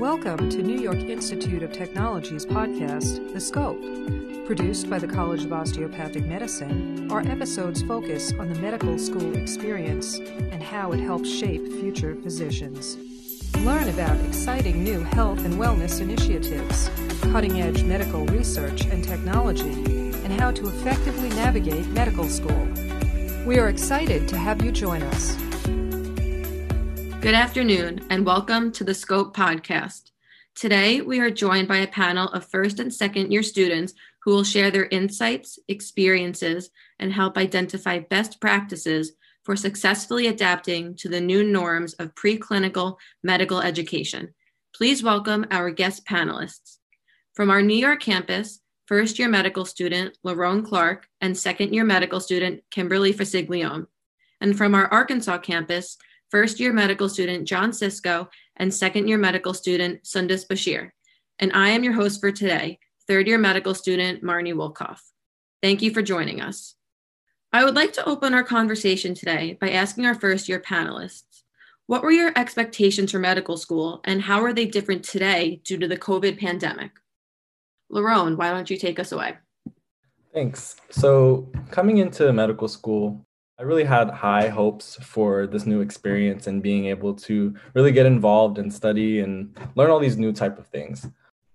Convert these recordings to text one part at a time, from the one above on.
Welcome to New York Institute of Technology's podcast, The Scope. Produced by the College of Osteopathic Medicine, our episodes focus on the medical school experience and how it helps shape future physicians. Learn about exciting new health and wellness initiatives, cutting edge medical research and technology, and how to effectively navigate medical school. We are excited to have you join us. Good afternoon, and welcome to the Scope podcast. Today, we are joined by a panel of first and second year students who will share their insights, experiences, and help identify best practices for successfully adapting to the new norms of preclinical medical education. Please welcome our guest panelists. From our New York campus, first year medical student Lerone Clark and second year medical student Kimberly Fasiglione. And from our Arkansas campus, first year medical student John Cisco, and second year medical student Sundis Bashir. And I am your host for today, third year medical student Marnie Wolkoff. Thank you for joining us. I would like to open our conversation today by asking our first year panelists What were your expectations for medical school, and how are they different today due to the COVID pandemic? Lerone, why don't you take us away? Thanks. So, coming into medical school, I really had high hopes for this new experience and being able to really get involved and study and learn all these new type of things.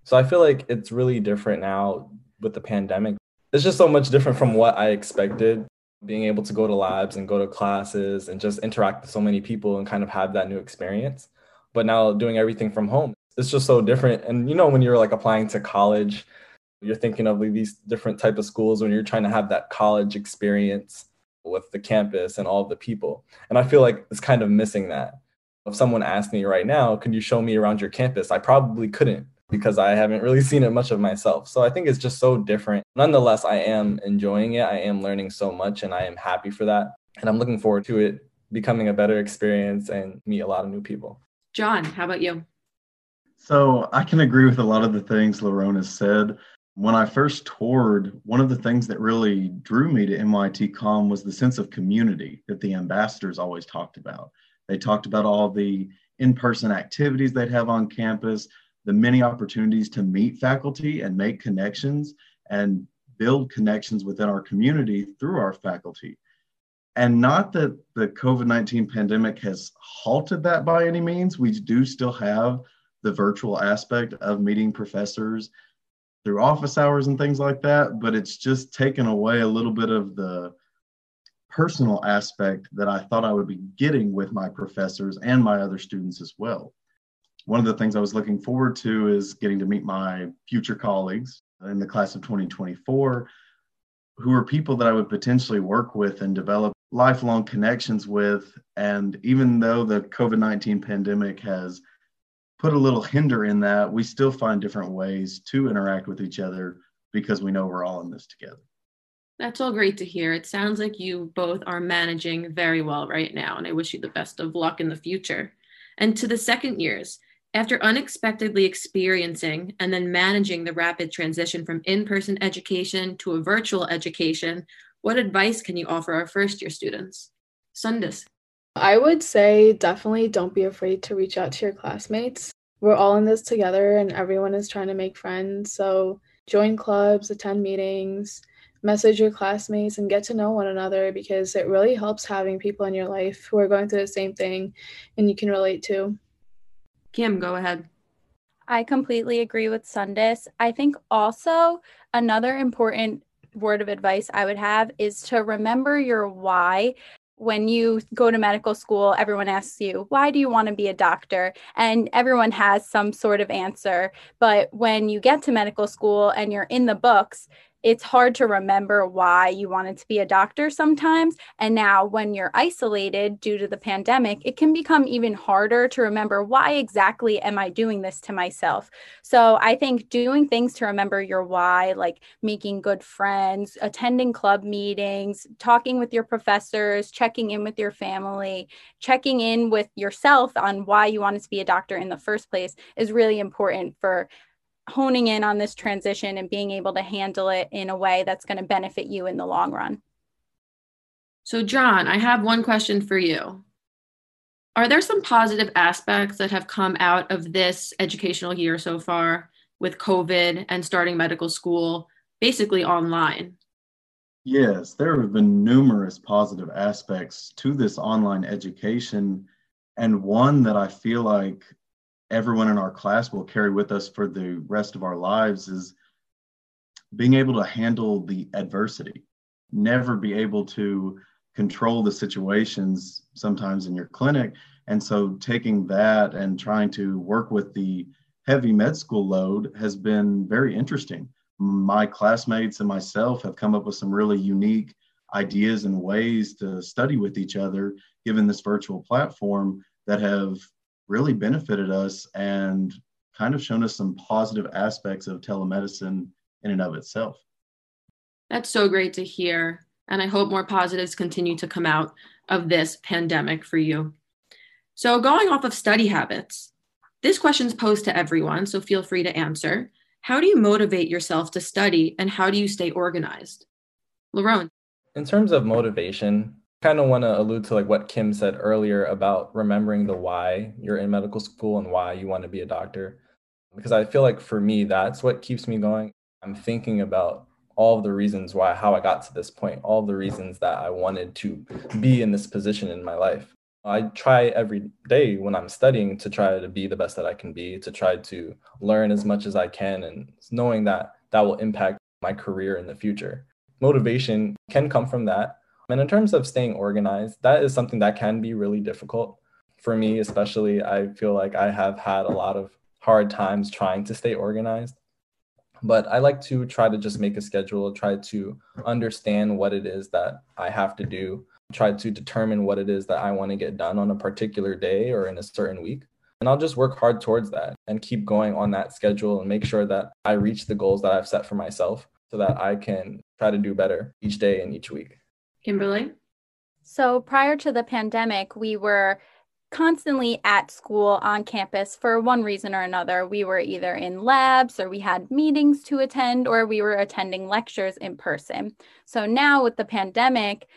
So I feel like it's really different now with the pandemic. It's just so much different from what I expected. Being able to go to labs and go to classes and just interact with so many people and kind of have that new experience. But now doing everything from home, it's just so different. And you know, when you're like applying to college, you're thinking of these different type of schools when you're trying to have that college experience with the campus and all of the people. And I feel like it's kind of missing that. If someone asked me right now, can you show me around your campus? I probably couldn't because I haven't really seen it much of myself. So I think it's just so different. Nonetheless, I am enjoying it. I am learning so much and I am happy for that. And I'm looking forward to it becoming a better experience and meet a lot of new people. John, how about you? So I can agree with a lot of the things Lerone has said when I first toured, one of the things that really drew me to NYITCOM was the sense of community that the ambassadors always talked about. They talked about all the in person activities they'd have on campus, the many opportunities to meet faculty and make connections and build connections within our community through our faculty. And not that the COVID 19 pandemic has halted that by any means. We do still have the virtual aspect of meeting professors through office hours and things like that, but it's just taken away a little bit of the personal aspect that I thought I would be getting with my professors and my other students as well. One of the things I was looking forward to is getting to meet my future colleagues in the class of 2024, who are people that I would potentially work with and develop lifelong connections with. And even though the COVID 19 pandemic has put a little hinder in that, we still find different ways to interact with each other because we know we're all in this together. That's all great to hear. It sounds like you both are managing very well right now, and I wish you the best of luck in the future. And to the second years, after unexpectedly experiencing and then managing the rapid transition from in person education to a virtual education, what advice can you offer our first year students? Sundis. I would say definitely don't be afraid to reach out to your classmates. We're all in this together and everyone is trying to make friends. So join clubs, attend meetings, message your classmates, and get to know one another because it really helps having people in your life who are going through the same thing and you can relate to. Kim, go ahead. I completely agree with Sundis. I think also another important word of advice I would have is to remember your why when you go to medical school, everyone asks you, why do you want to be a doctor? And everyone has some sort of answer. But when you get to medical school and you're in the books, it's hard to remember why you wanted to be a doctor sometimes. And now, when you're isolated due to the pandemic, it can become even harder to remember why exactly am I doing this to myself. So, I think doing things to remember your why, like making good friends, attending club meetings, talking with your professors, checking in with your family, checking in with yourself on why you wanted to be a doctor in the first place, is really important for honing in on this transition and being able to handle it in a way that's going to benefit you in the long run. So, John, I have one question for you. Are there some positive aspects that have come out of this educational year so far with COVID and starting medical school basically online? Yes, there have been numerous positive aspects to this online education, and one that I feel like everyone in our class will carry with us for the rest of our lives is being able to handle the adversity, never be able to control the situations sometimes in your clinic. And so taking that and trying to work with the heavy med school load has been very interesting. My classmates and myself have come up with some really unique ideas and ways to study with each other given this virtual platform that have really benefited us and kind of shown us some positive aspects of telemedicine in and of itself. That's so great to hear. And I hope more positives continue to come out of this pandemic for you. So, going off of study habits, this question's posed to everyone, so feel free to answer. How do you motivate yourself to study and how do you stay organized? Lerone. In terms of motivation, kind of want to allude to like what Kim said earlier about remembering the why you're in medical school and why you want to be a doctor. Because I feel like for me, that's what keeps me going. I'm thinking about all the reasons why how I got to this point, all the reasons that I wanted to be in this position in my life. I try every day when I'm studying to try to be the best that I can be, to try to learn as much as I can and knowing that that will impact my career in the future. Motivation can come from that. And in terms of staying organized, that is something that can be really difficult. For me, especially, I feel like I have had a lot of hard times trying to stay organized but I like to try to just make a schedule, try to understand what it is that I have to do, try to determine what it is that I want to get done on a particular day or in a certain week. And I'll just work hard towards that and keep going on that schedule and make sure that I reach the goals that I've set for myself so that I can try to do better each day and each week. Kimberly? So prior to the pandemic, we were constantly at school on campus for one reason or another. We were either in labs or we had meetings to attend or we were attending lectures in person. So now with the pandemic,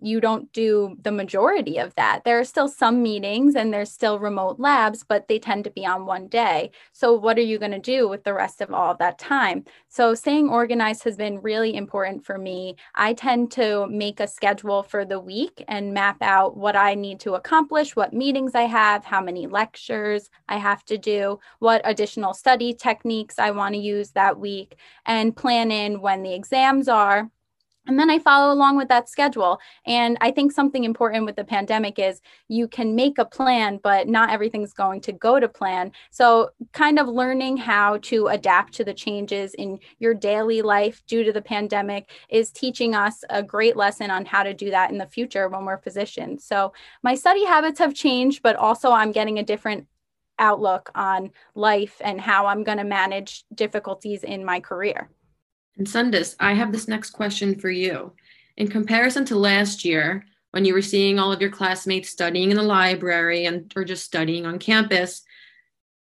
you don't do the majority of that. There are still some meetings and there's still remote labs, but they tend to be on one day. So, what are you going to do with the rest of all of that time? So, staying organized has been really important for me. I tend to make a schedule for the week and map out what I need to accomplish, what meetings I have, how many lectures I have to do, what additional study techniques I want to use that week, and plan in when the exams are and then I follow along with that schedule. And I think something important with the pandemic is you can make a plan, but not everything's going to go to plan. So, kind of learning how to adapt to the changes in your daily life due to the pandemic is teaching us a great lesson on how to do that in the future when we're physicians. So, my study habits have changed, but also I'm getting a different outlook on life and how I'm going to manage difficulties in my career. And Sundis, I have this next question for you. In comparison to last year, when you were seeing all of your classmates studying in the library and or just studying on campus,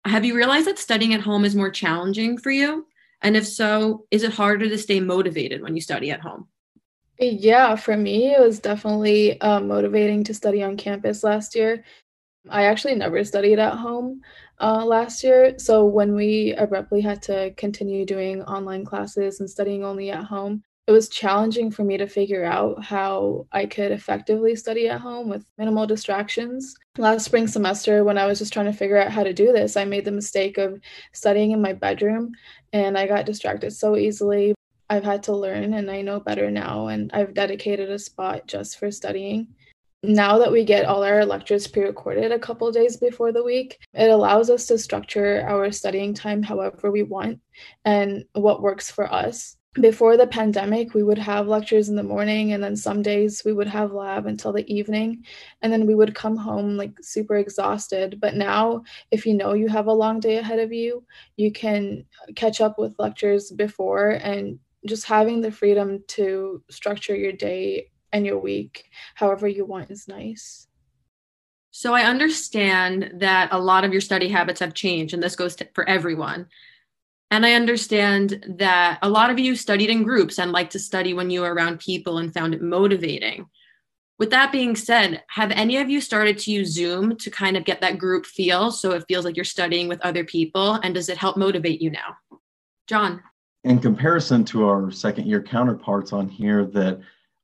have you realized that studying at home is more challenging for you? And if so, is it harder to stay motivated when you study at home? Yeah, for me, it was definitely uh, motivating to study on campus last year. I actually never studied at home uh, last year. So when we abruptly had to continue doing online classes and studying only at home, it was challenging for me to figure out how I could effectively study at home with minimal distractions. Last spring semester, when I was just trying to figure out how to do this, I made the mistake of studying in my bedroom and I got distracted so easily. I've had to learn and I know better now, and I've dedicated a spot just for studying now that we get all our lectures pre-recorded a couple days before the week it allows us to structure our studying time however we want and what works for us. Before the pandemic we would have lectures in the morning and then some days we would have lab until the evening and then we would come home like super exhausted. But now if you know you have a long day ahead of you you can catch up with lectures before and just having the freedom to structure your day and your week however you want is nice. So I understand that a lot of your study habits have changed, and this goes to, for everyone. And I understand that a lot of you studied in groups and like to study when you were around people and found it motivating. With that being said, have any of you started to use Zoom to kind of get that group feel so it feels like you're studying with other people? And does it help motivate you now? John. In comparison to our second year counterparts on here that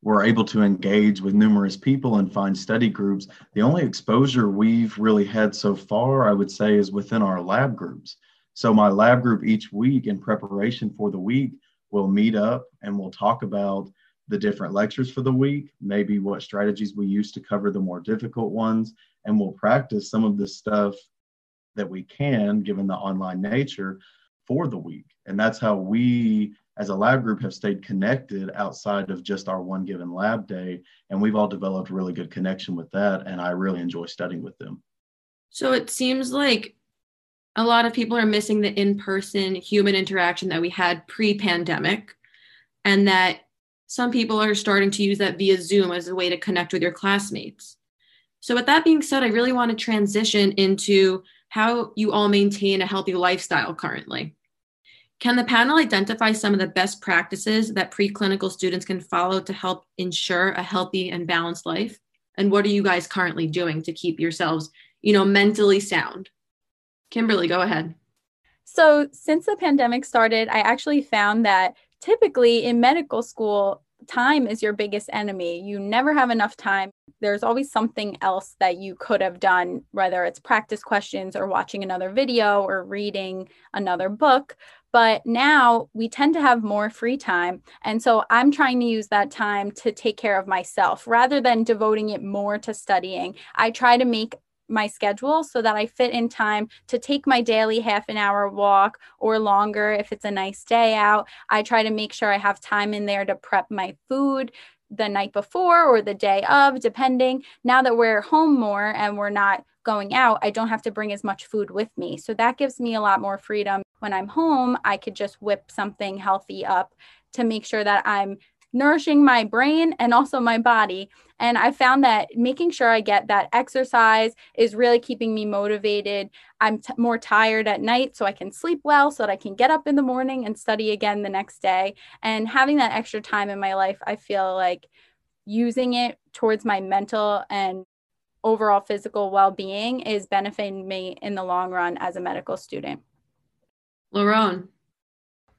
we're able to engage with numerous people and find study groups. The only exposure we've really had so far, I would say, is within our lab groups. So, my lab group each week in preparation for the week will meet up and we'll talk about the different lectures for the week, maybe what strategies we use to cover the more difficult ones, and we'll practice some of the stuff that we can, given the online nature, for the week. And that's how we as a lab group have stayed connected outside of just our one given lab day and we've all developed really good connection with that and i really enjoy studying with them. So it seems like a lot of people are missing the in-person human interaction that we had pre-pandemic and that some people are starting to use that via zoom as a way to connect with your classmates. So with that being said i really want to transition into how you all maintain a healthy lifestyle currently can the panel identify some of the best practices that preclinical students can follow to help ensure a healthy and balanced life? And what are you guys currently doing to keep yourselves, you know, mentally sound? Kimberly, go ahead. So, since the pandemic started, I actually found that typically in medical school, time is your biggest enemy. You never have enough time. There's always something else that you could have done, whether it's practice questions or watching another video or reading another book. But now we tend to have more free time. And so I'm trying to use that time to take care of myself rather than devoting it more to studying. I try to make my schedule so that I fit in time to take my daily half an hour walk or longer if it's a nice day out. I try to make sure I have time in there to prep my food the night before or the day of, depending. Now that we're home more and we're not going out, I don't have to bring as much food with me. So that gives me a lot more freedom. When I'm home, I could just whip something healthy up to make sure that I'm nourishing my brain and also my body. And I found that making sure I get that exercise is really keeping me motivated. I'm t- more tired at night, so I can sleep well, so that I can get up in the morning and study again the next day. And having that extra time in my life, I feel like using it towards my mental and overall physical well being is benefiting me in the long run as a medical student. Lerone.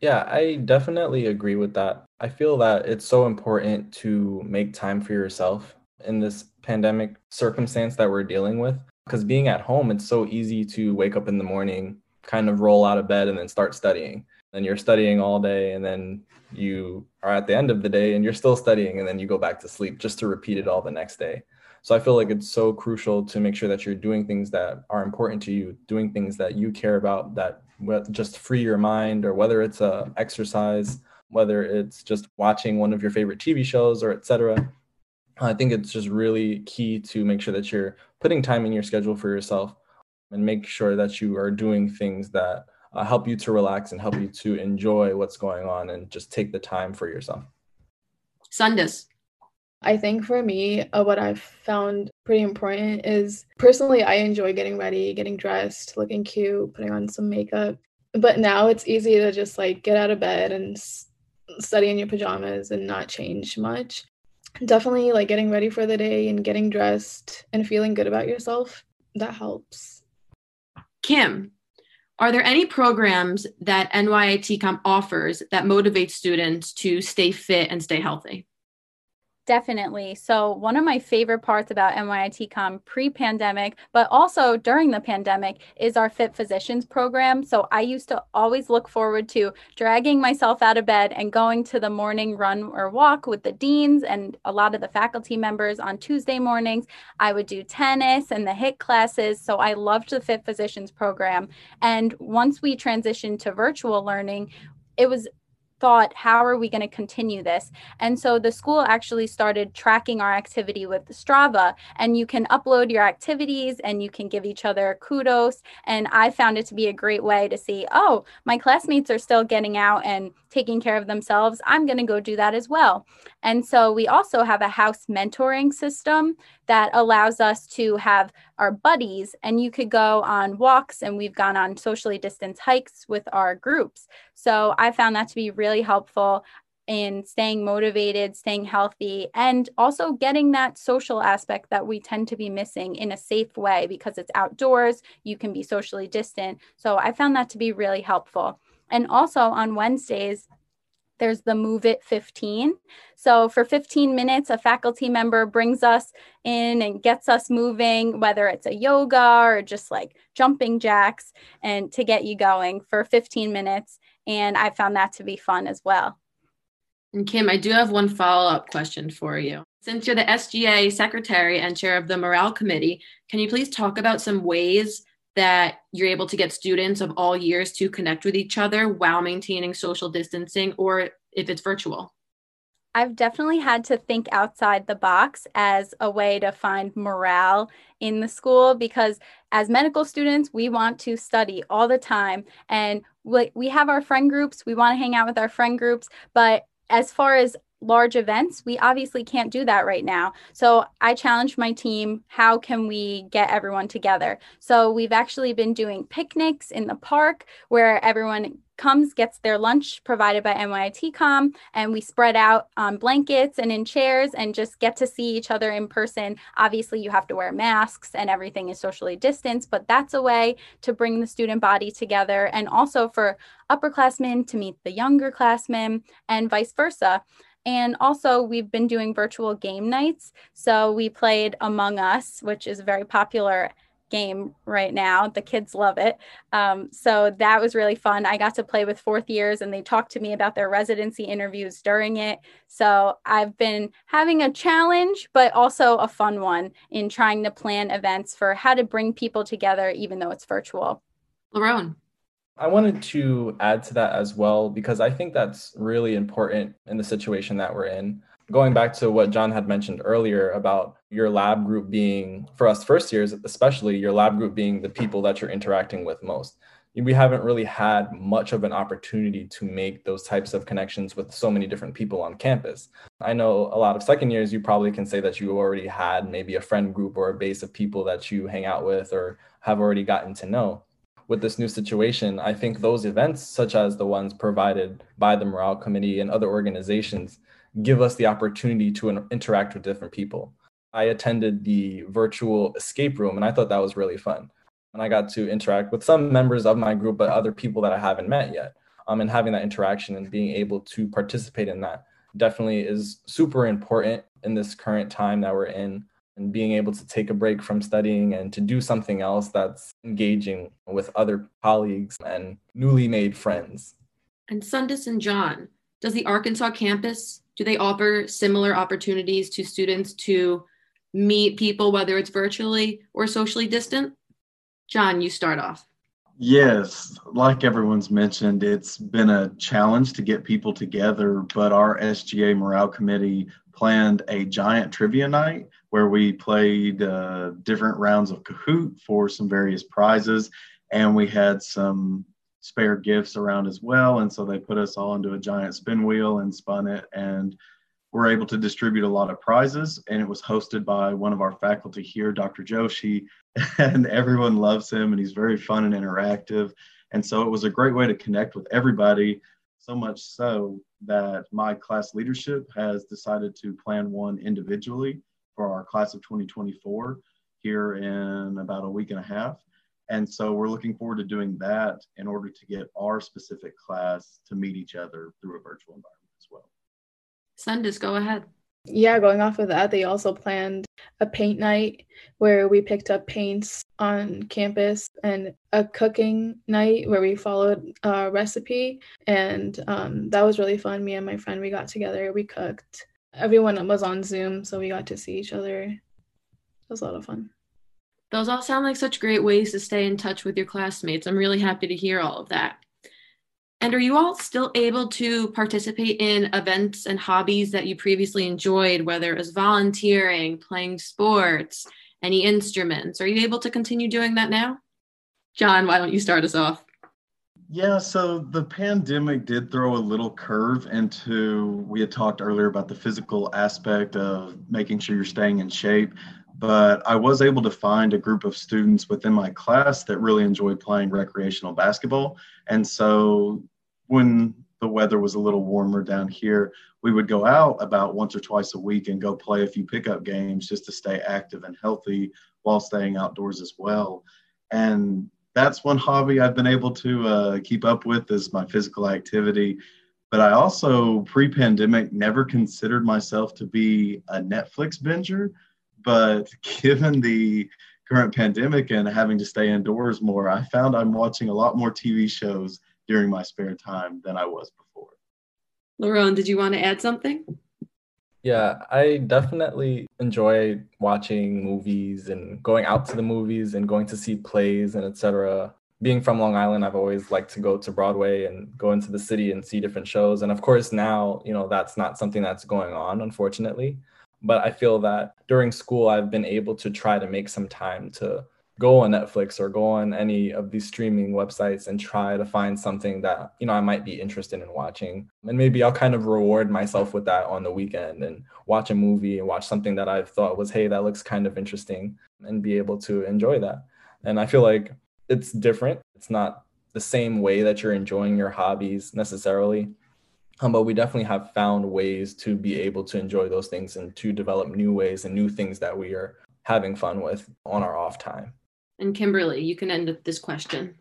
Yeah, I definitely agree with that. I feel that it's so important to make time for yourself in this pandemic circumstance that we're dealing with. Because being at home, it's so easy to wake up in the morning, kind of roll out of bed, and then start studying. And you're studying all day, and then you are at the end of the day and you're still studying, and then you go back to sleep just to repeat it all the next day. So I feel like it's so crucial to make sure that you're doing things that are important to you, doing things that you care about that just free your mind, or whether it's a exercise, whether it's just watching one of your favorite TV shows, or etc. I think it's just really key to make sure that you're putting time in your schedule for yourself and make sure that you are doing things that uh, help you to relax and help you to enjoy what's going on and just take the time for yourself. Sundis. I think for me, uh, what I've found pretty important is personally, I enjoy getting ready, getting dressed, looking cute, putting on some makeup. But now it's easy to just like get out of bed and s- study in your pajamas and not change much. Definitely like getting ready for the day and getting dressed and feeling good about yourself. That helps. Kim, are there any programs that NYITCOM offers that motivate students to stay fit and stay healthy? Definitely. So, one of my favorite parts about NYITCOM pre pandemic, but also during the pandemic, is our Fit Physicians program. So, I used to always look forward to dragging myself out of bed and going to the morning run or walk with the deans and a lot of the faculty members on Tuesday mornings. I would do tennis and the HIIT classes. So, I loved the Fit Physicians program. And once we transitioned to virtual learning, it was thought, how are we going to continue this? And so the school actually started tracking our activity with Strava, and you can upload your activities and you can give each other kudos. And I found it to be a great way to see, oh, my classmates are still getting out and taking care of themselves. I'm going to go do that as well. And so we also have a house mentoring system that allows us to have our buddies, and you could go on walks, and we've gone on socially distanced hikes with our groups. So I found that to be really helpful. in staying motivated, staying healthy, and also getting that social aspect that we tend to be missing in a safe way because it's outdoors, you can be socially distant. So I found that to be really helpful. And also on Wednesdays, there's the Move It 15. So, for 15 minutes, a faculty member brings us in and gets us moving, whether it's a yoga or just like jumping jacks, and to get you going for 15 minutes. And I found that to be fun as well. And Kim, I do have one follow up question for you. Since you're the SGA secretary and chair of the morale committee, can you please talk about some ways that you're able to get students of all years to connect with each other while maintaining social distancing or if it's virtual? I've definitely had to think outside the box as a way to find morale in the school because as medical students, we want to study all the time and we have our friend groups, we want to hang out with our friend groups, but as far as large events, we obviously can't do that right now. So I challenged my team how can we get everyone together? So we've actually been doing picnics in the park where everyone comes, gets their lunch provided by NYITCOM, and we spread out on blankets and in chairs and just get to see each other in person. Obviously, you have to wear masks and everything is socially distanced, but that's a way to bring the student body together and also for upperclassmen to meet the younger classmen and vice versa. And also, we've been doing virtual game nights. So we played Among Us, which is a very popular game right now. The kids love it. Um, so that was really fun. I got to play with fourth years and they talked to me about their residency interviews during it. So I've been having a challenge, but also a fun one in trying to plan events for how to bring people together, even though it's virtual. Lerone. I wanted to add to that as well because I think that's really important in the situation that we're in. Going back to what John had mentioned earlier about your lab group being, for us first years, especially your lab group being the people that you're interacting with most. We haven't really had much of an opportunity to make those types of connections with so many different people on campus. I know a lot of second years, you probably can say that you already had maybe a friend group or a base of people that you hang out with or have already gotten to know with this new situation, I think those events, such as the ones provided by the Morale Committee and other organizations, give us the opportunity to interact with different people. I attended the virtual escape room and I thought that was really fun. And I got to interact with some members of my group, but other people that I haven't met yet. Um, and having that interaction and being able to participate in that definitely is super important in this current time that we're in and being able to take a break from studying and to do something else that's engaging with other colleagues and newly made friends. And Sundis and John, does the Arkansas campus do they offer similar opportunities to students to meet people whether it's virtually or socially distant? John, you start off. Yes, like everyone's mentioned, it's been a challenge to get people together, but our SGA Morale Committee planned a giant trivia night where we played uh, different rounds of Kahoot for some various prizes, and we had some spare gifts around as well. And so they put us all into a giant spin wheel and spun it, and we're able to distribute a lot of prizes. And it was hosted by one of our faculty here, Dr. Joshi, and everyone loves him, and he's very fun and interactive. And so it was a great way to connect with everybody so much so that my class leadership has decided to plan one individually for our class of 2024 here in about a week and a half. And so we're looking forward to doing that in order to get our specific class to meet each other through a virtual environment as well. Sundis, go ahead. Yeah, going off of that, they also planned a paint night where we picked up paints on campus and a cooking night where we followed a recipe. And um, that was really fun. Me and my friend, we got together, we cooked. Everyone was on Zoom, so we got to see each other. It was a lot of fun. Those all sound like such great ways to stay in touch with your classmates. I'm really happy to hear all of that. And are you all still able to participate in events and hobbies that you previously enjoyed, whether it was volunteering, playing sports, any instruments? Are you able to continue doing that now? John, why don't you start us off? Yeah, so the pandemic did throw a little curve into, we had talked earlier about the physical aspect of making sure you're staying in shape but I was able to find a group of students within my class that really enjoyed playing recreational basketball. And so when the weather was a little warmer down here, we would go out about once or twice a week and go play a few pickup games just to stay active and healthy while staying outdoors as well. And that's one hobby I've been able to uh, keep up with is my physical activity. But I also pre-pandemic never considered myself to be a Netflix binger. But given the current pandemic and having to stay indoors more, I found I'm watching a lot more TV shows during my spare time than I was before. Lerone, did you want to add something? Yeah, I definitely enjoy watching movies and going out to the movies and going to see plays and etc. Being from Long Island, I've always liked to go to Broadway and go into the city and see different shows. And of course, now, you know, that's not something that's going on, unfortunately. But I feel that during school, I've been able to try to make some time to go on Netflix or go on any of these streaming websites and try to find something that you know I might be interested in watching. And maybe I'll kind of reward myself with that on the weekend and watch a movie and watch something that I've thought was hey that looks kind of interesting and be able to enjoy that. And I feel like it's different. It's not the same way that you're enjoying your hobbies necessarily. Um, but we definitely have found ways to be able to enjoy those things and to develop new ways and new things that we are having fun with on our off time. And Kimberly, you can end with this question.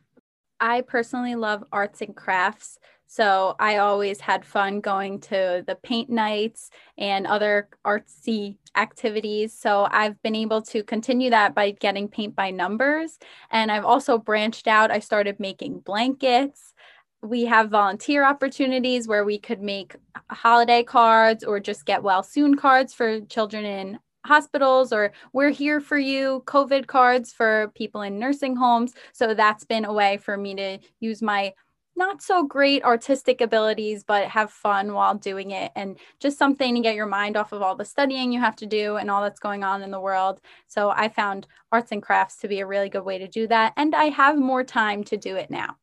I personally love arts and crafts. So I always had fun going to the paint nights and other artsy activities. So I've been able to continue that by getting paint by numbers. And I've also branched out. I started making blankets. We have volunteer opportunities where we could make holiday cards or just get well soon cards for children in hospitals or we're here for you covid cards for people in nursing homes. So that's been a way for me to use my not so great artistic abilities but have fun while doing it. And just something to get your mind off of all the studying you have to do and all that's going on in the world. So i found arts and crafts to be a really good way to do that. And i have more time to do it now.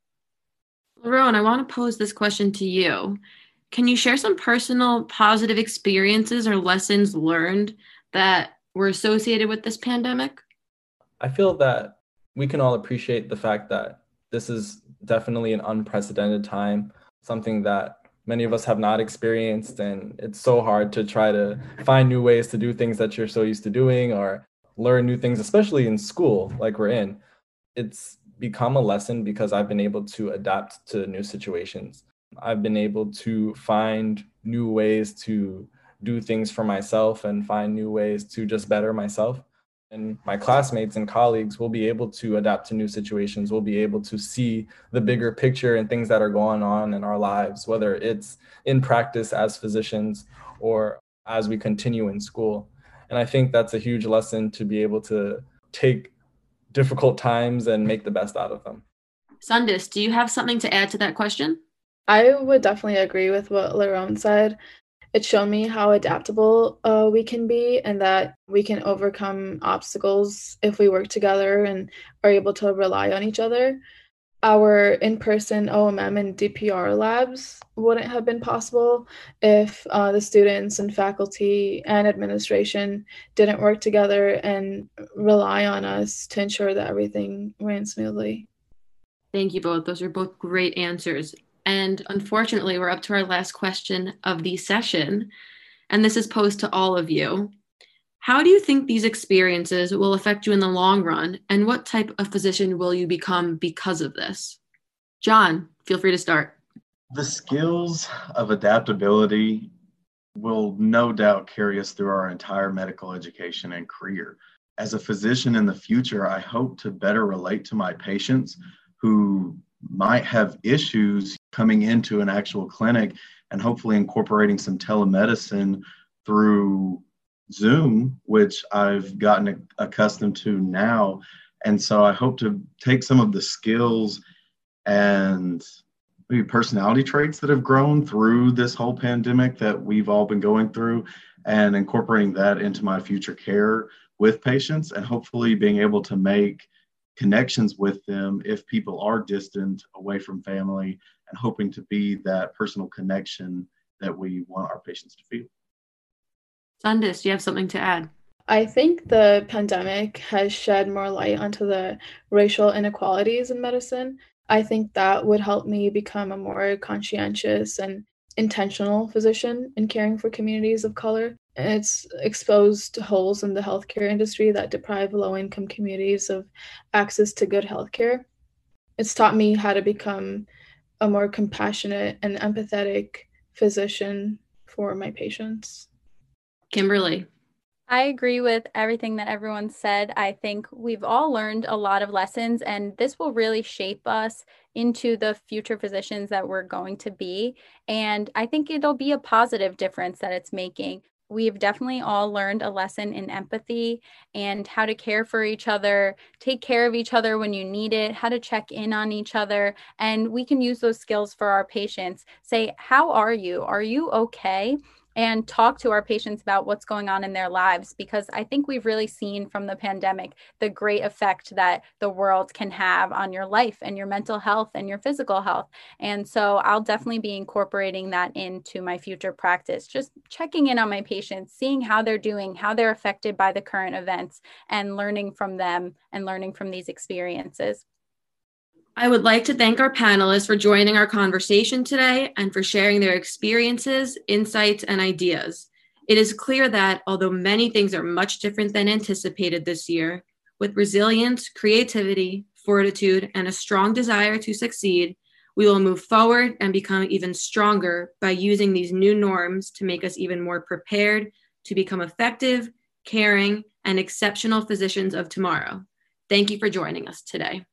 Lerone, i want to pose this question to you. Can you share some personal positive experiences or lessons learned that were associated with this pandemic? I feel that we can all appreciate the fact that this is definitely an unprecedented time, something that many of us have not experienced. And it's so hard to try to find new ways to do things that you're so used to doing or learn new things, especially in school, like we're in. It's become a lesson because I've been able to adapt to new situations. I've been able to find new ways to do things for myself and find new ways to just better myself. And my classmates and colleagues will be able to adapt to new situations. We'll be able to see the bigger picture and things that are going on in our lives, whether it's in practice as physicians or as we continue in school. And I think that's a huge lesson to be able to take difficult times and make the best out of them. Sundis, do you have something to add to that question? I would definitely agree with what Lerone said it's shown me how adaptable uh, we can be and that we can overcome obstacles if we work together and are able to rely on each other. Our in person OMM and DPR labs wouldn't have been possible if uh, the students and faculty and administration didn't work together and rely on us to ensure that everything ran smoothly. Thank you both. Those are both great answers. And unfortunately, we're up to our last question of the session. And this is posed to all of you. How do you think these experiences will affect you in the long run? And what type of physician will you become because of this? John, feel free to start. The skills of adaptability will no doubt carry us through our entire medical education and career. As a physician in the future, I hope to better relate to my patients who might have issues coming into an actual clinic and hopefully incorporating some telemedicine through Zoom, which I've gotten accustomed to now. And so I hope to take some of the skills and maybe personality traits that have grown through this whole pandemic that we've all been going through and incorporating that into my future care with patients and hopefully being able to make connections with them if people are distant away from family and hoping to be that personal connection that we want our patients to feel. Sundis, do you have something to add? I think the pandemic has shed more light onto the racial inequalities in medicine. I think that would help me become a more conscientious and intentional physician in caring for communities of color. It's exposed holes in the healthcare industry that deprive low income communities of access to good healthcare. It's taught me how to become a more compassionate and empathetic physician for my patients. Kimberly. I agree with everything that everyone said. I think we've all learned a lot of lessons, and this will really shape us into the future physicians that we're going to be. And I think it'll be a positive difference that it's making. We've definitely all learned a lesson in empathy and how to care for each other, take care of each other when you need it, how to check in on each other. And we can use those skills for our patients. Say, How are you? Are you okay? And talk to our patients about what's going on in their lives because I think we've really seen from the pandemic the great effect that the world can have on your life and your mental health and your physical health. And so I'll definitely be incorporating that into my future practice, just checking in on my patients, seeing how they're doing, how they're affected by the current events, and learning from them and learning from these experiences. I would like to thank our panelists for joining our conversation today and for sharing their experiences, insights, and ideas. It is clear that although many things are much different than anticipated this year, with resilience, creativity, fortitude, and a strong desire to succeed, we will move forward and become even stronger by using these new norms to make us even more prepared to become effective, caring, and exceptional physicians of tomorrow. Thank you for joining us today.